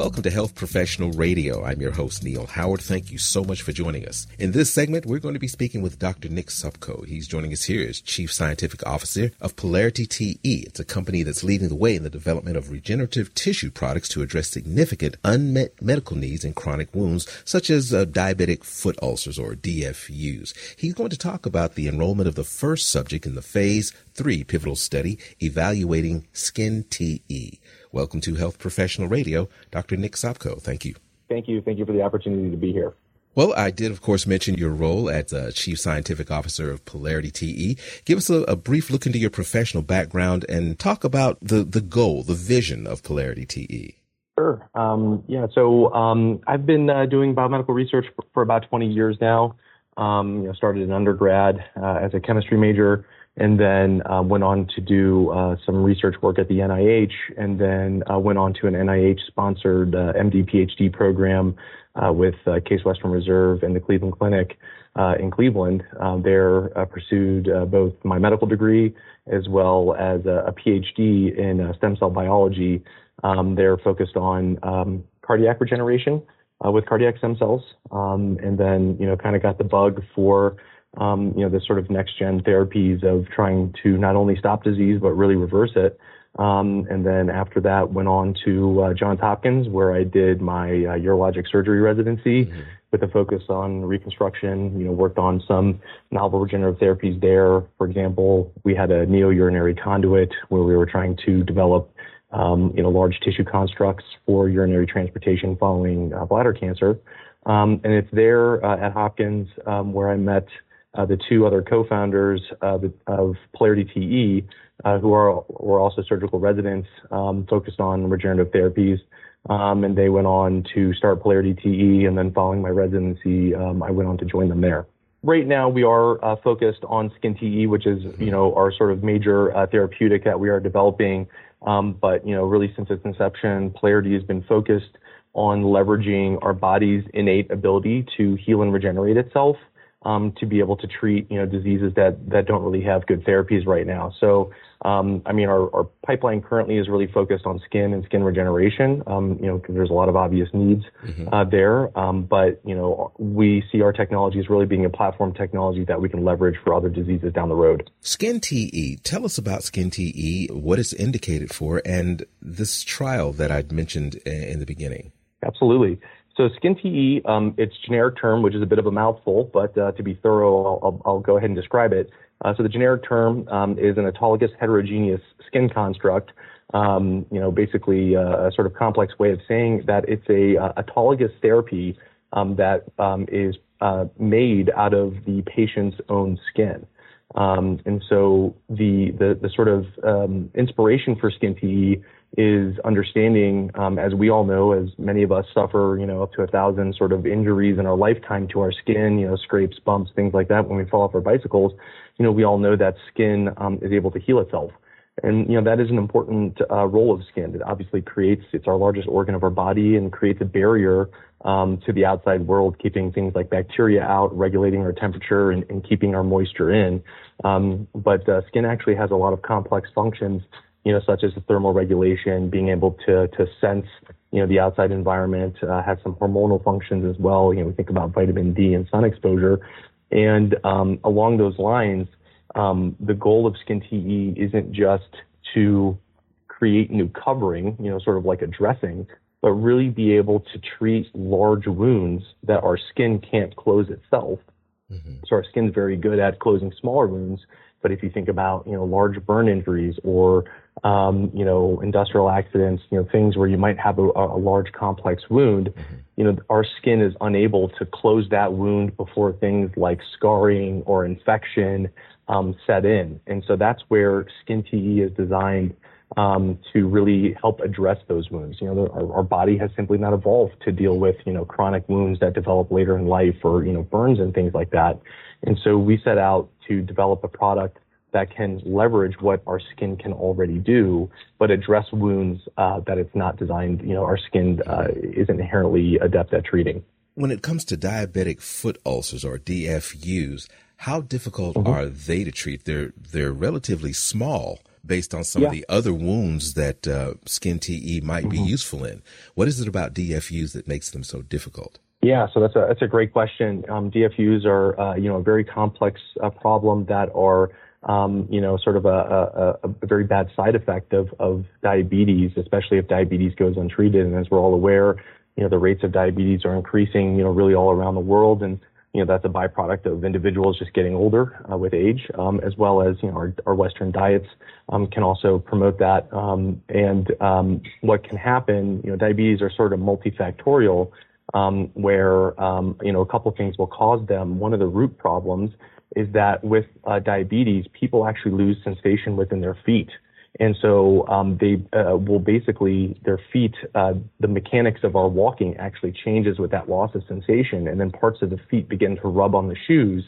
Welcome to Health Professional Radio. I'm your host, Neil Howard. Thank you so much for joining us. In this segment, we're going to be speaking with Dr. Nick Sopko. He's joining us here as Chief Scientific Officer of PolarityTE. It's a company that's leading the way in the development of regenerative tissue products to address significant unmet medical needs in chronic wounds, such as uh, diabetic foot ulcers or DFUs. He's going to talk about the enrollment of the first subject in the phase three pivotal study evaluating SkinTE. Welcome to Health Professional Radio, Dr. Nick Sopko. Thank you. Thank you. Thank you for the opportunity to be here. Well, I did, of course, mention your role as uh, Chief Scientific Officer of PolarityTE. Give us a, a, brief look into your professional background and talk about the, the goal, the vision of PolarityTE. Sure. Um, yeah, so um, I've been uh, doing biomedical research for, for, about 20 years now. Um, you know, started in undergrad uh, as a chemistry major and then uh, went on to do uh, some research work at the NIH, and then uh, went on to an NIH-sponsored uh, MD PhD program uh, with uh, Case Western Reserve and the Cleveland Clinic in Cleveland. there, pursued both my medical degree as well as a, a PhD in stem cell biology. Um, they're focused on um, cardiac regeneration with cardiac stem cells, um, and then you know kind of got the bug for um, you know, the sort of next gen therapies of trying to not only stop disease, but really reverse it. Um, and then after that, went on to uh, Johns Hopkins, where I did my uh, urologic surgery residency mm-hmm. with a focus on reconstruction. You know, worked on some novel regenerative therapies there. For example, we had a neo-urinary conduit where we were trying to develop, um, you know, large tissue constructs for urinary transportation following uh, bladder cancer. Um, and it's there uh, at Hopkins um, where I met uh, the two other co-founders of, of PolarityTE, uh, who are were also surgical residents um, focused on regenerative therapies. Um, and they went on to start PolarityTE, and then following my residency, um, I went on to join them there. Right now, we are uh, focused on SkinTE, which is you know our sort of major uh, therapeutic that we are developing. Um, but you know, really since its inception, Polarity has been focused on leveraging our body's innate ability to heal and regenerate itself um, to be able to treat you know diseases that that don't really have good therapies right now. So um, I mean our, our pipeline currently is really focused on skin and skin regeneration. Um, you know there's a lot of obvious needs mm-hmm. uh, there, um, but you know we see our technology as really being a platform technology that we can leverage for other diseases down the road. SkinTE. Tell us about SkinTE. What it's indicated for, and this trial that I'd mentioned in the beginning. Absolutely. So SkinTE, um, its generic term, which is a bit of a mouthful, but uh, to be thorough, I'll, I'll, I'll, go ahead and describe it. Uh, so the generic term um, is an autologous heterogeneous skin construct. Um, you know, basically uh, a sort of complex way of saying that it's a uh, autologous therapy um, that um, is uh, made out of the patient's own skin. Um, and so the, the, the sort of inspiration for SkinTE is understanding, um, as we all know, as many of us suffer, you know, up to a thousand sort of injuries in our lifetime to our skin, you know, scrapes, bumps, things like that when we fall off our bicycles, you know, we all know that skin um, is able to heal itself. And, you know, that is an important uh, role of skin. It obviously creates, it's our largest organ of our body and creates a barrier um, to the outside world, keeping things like bacteria out, regulating our temperature, and, and keeping our moisture in. Um, but uh, skin actually has a lot of complex functions you know, such as the thermal regulation, being able to to sense, you know, the outside environment, uh, has some hormonal functions as well. You know, we think about vitamin D and sun exposure, and um, along those lines, um, the goal of SkinTE isn't just to create new covering, you know, sort of like a dressing, but really be able to treat large wounds that our skin can't close itself. Mm-hmm. So our skin's very good at closing smaller wounds, but if you think about, you know, large burn injuries or um, you know, industrial accidents, you know, things where you might have a, a large complex wound, mm-hmm. you know, our skin is unable to close that wound before things like scarring or infection um, set in. And so that's where SkinTE is designed um, to really help address those wounds. You know, our, our, body has simply not evolved to deal with, you know, chronic wounds that develop later in life or, you know, burns and things like that. And so we set out to develop a product that can leverage what our skin can already do, but address wounds uh, that it's not designed, you know, our skin uh, isn't inherently adept at treating. When it comes to diabetic foot ulcers or DFUs, how difficult mm-hmm. are they to treat? They're they're relatively small based on some Yeah. of the other wounds that uh, SkinTE might be useful in. What is it about DFUs that makes them so difficult? Yeah, so that's a that's a great question. Um, DFUs are uh, you know a very complex uh, problem that are um, you know sort of a, a, a very bad side effect of of diabetes, especially if diabetes goes untreated. And as we're all aware, you know the rates of diabetes are increasing you know really all around the world, and you know that's a byproduct of individuals just getting older uh, with age, um, as well as you know our, our Western diets um, can also promote that. Um, and um, what can happen, you know, diabetes are sort of multifactorial um, where um, you know a couple of things will cause them. One of the root problems is that with uh, diabetes, people actually lose sensation within their feet, and so um, they uh, will basically their feet. Uh, the mechanics of our walking actually changes with that loss of sensation, and then parts of the feet begin to rub on the shoes.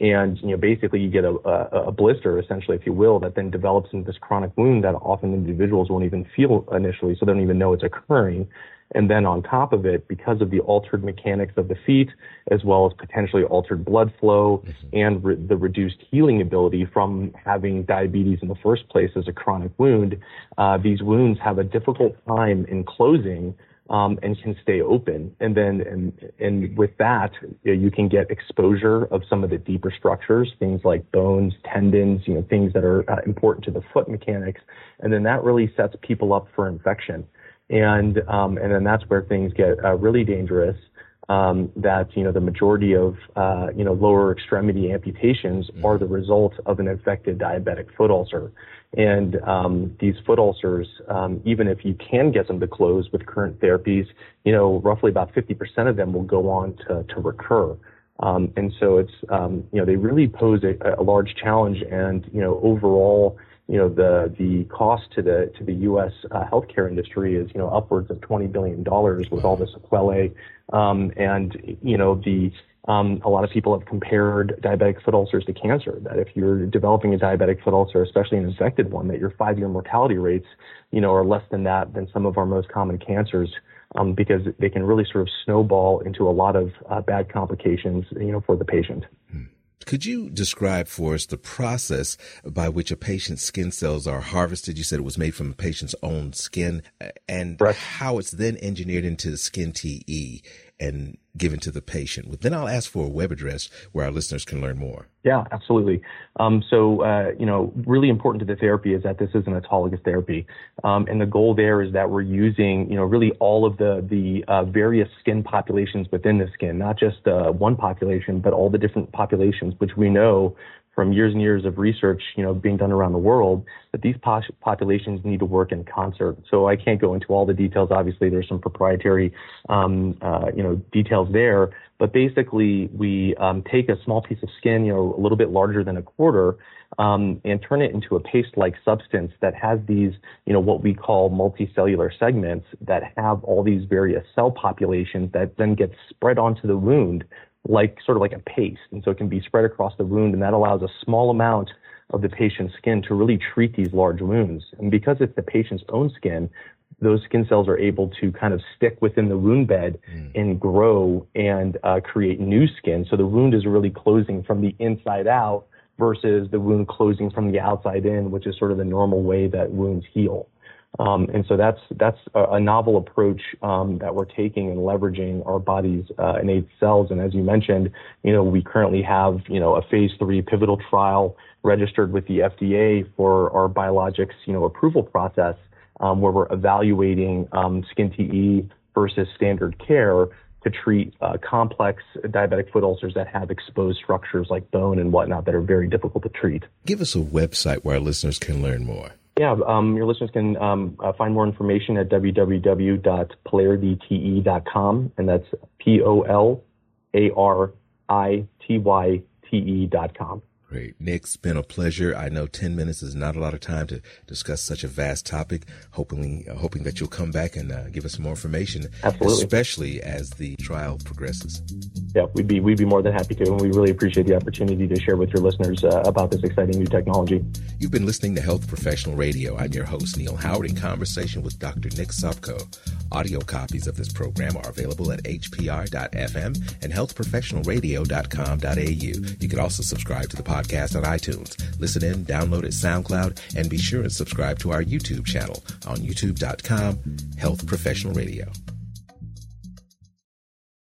And you know, basically, you get a, a, a blister, essentially, if you will, that then develops into this chronic wound that often individuals won't even feel initially, so they don't even know it's occurring. And then on top of it, because of the altered mechanics of the feet, as well as potentially altered blood flow and re- the reduced healing ability from having diabetes in the first place as a chronic wound, uh, these wounds have a difficult time in closing um, and can stay open. And then, and, and with that, you, know, you can get exposure of some of the deeper structures, things like bones, tendons, you know, things that are uh, important to the foot mechanics. And then that really sets people up for infection. And, um, and then that's where things get uh, really dangerous. Um, that you know the majority of uh, you know lower extremity amputations are the result of an infected diabetic foot ulcer, and um, these foot ulcers, um, even if you can get them to close with current therapies, you know roughly about 50% of them will go on to, to recur. Um, and so it's um, you know they really pose a, a large challenge, and you know overall you know the the cost to the to the U.S. Uh, healthcare industry is you know upwards of 20 billion dollars with all the sequelae, um, and you know the um, a lot of people have compared diabetic foot ulcers to cancer. That if you're developing a diabetic foot ulcer, especially an infected one, that your five-year mortality rates, you know, are less than that than some of our most common cancers, um, because they can really sort of snowball into a lot of uh, bad complications, you know, for the patient. Could you describe for us the process by which a patient's skin cells are harvested? You said it was made from a patient's own skin, uh, and Correct. how it's then engineered into the SkinTE and given to the patient. Then I'll ask for a web address where our listeners can learn more. Yeah, absolutely. Um, so, uh, you know, really important to the therapy is that this is an autologous therapy, um, and the goal there is that we're using, you know, really all of the the uh, various skin populations within the skin, not just uh, one population, but all the different populations, which we know from years and years of research, you know, being done around the world, that these pos- populations need to work in concert. So I can't go into all the details. Obviously, there's some proprietary, um, uh, you know, details there. But basically, we um, take a small piece of skin, you know, a little bit larger than a quarter, um, and turn it into a paste-like substance that has these, you know, what we call multicellular segments that have all these various cell populations that then get spread onto the wound like sort of like a paste. And so it can be spread across the wound, and that allows a small amount of the patient's skin to really treat these large wounds. And because it's the patient's own skin, those skin cells are able to kind of stick within the wound bed and grow and uh, create new skin. So the wound is really closing from the inside out versus the wound closing from the outside in, which is sort of the normal way that wounds heal. Um, and so that's that's a, a novel approach um, that we're taking and leveraging our body's uh, innate cells. And as you mentioned, you know, we currently have you know a phase three pivotal trial registered with the FDA for our biologics you know approval process, um, where we're evaluating um, SkinTE versus standard care to treat uh, complex diabetic foot ulcers that have exposed structures like bone and whatnot that are very difficult to treat. Give us a website where our listeners can learn more. Yeah, um, your listeners can um, uh, find more information at www.polarityte.com, and that's P O L A R I T Y T E.com. Great. Nick, it's been a pleasure. I know 10 minutes is not a lot of time to discuss such a vast topic. Hoping, uh, hoping that you'll come back and uh, give us more information, Absolutely. especially as the trial progresses. Yeah, we'd be we'd be more than happy to, and we really appreciate the opportunity to share with your listeners uh, about this exciting new technology. You've been listening to Health Professional Radio. I'm your host, Neil Howard, in conversation with Dr. Nick Sopko. Audio copies of this program are available at hpr.fm and healthprofessionalradio.com.au. You can also subscribe to the podcast podcast on iTunes. Listen in, download at SoundCloud, and be sure and subscribe to our YouTube channel on youtube.com, Health Professional Radio.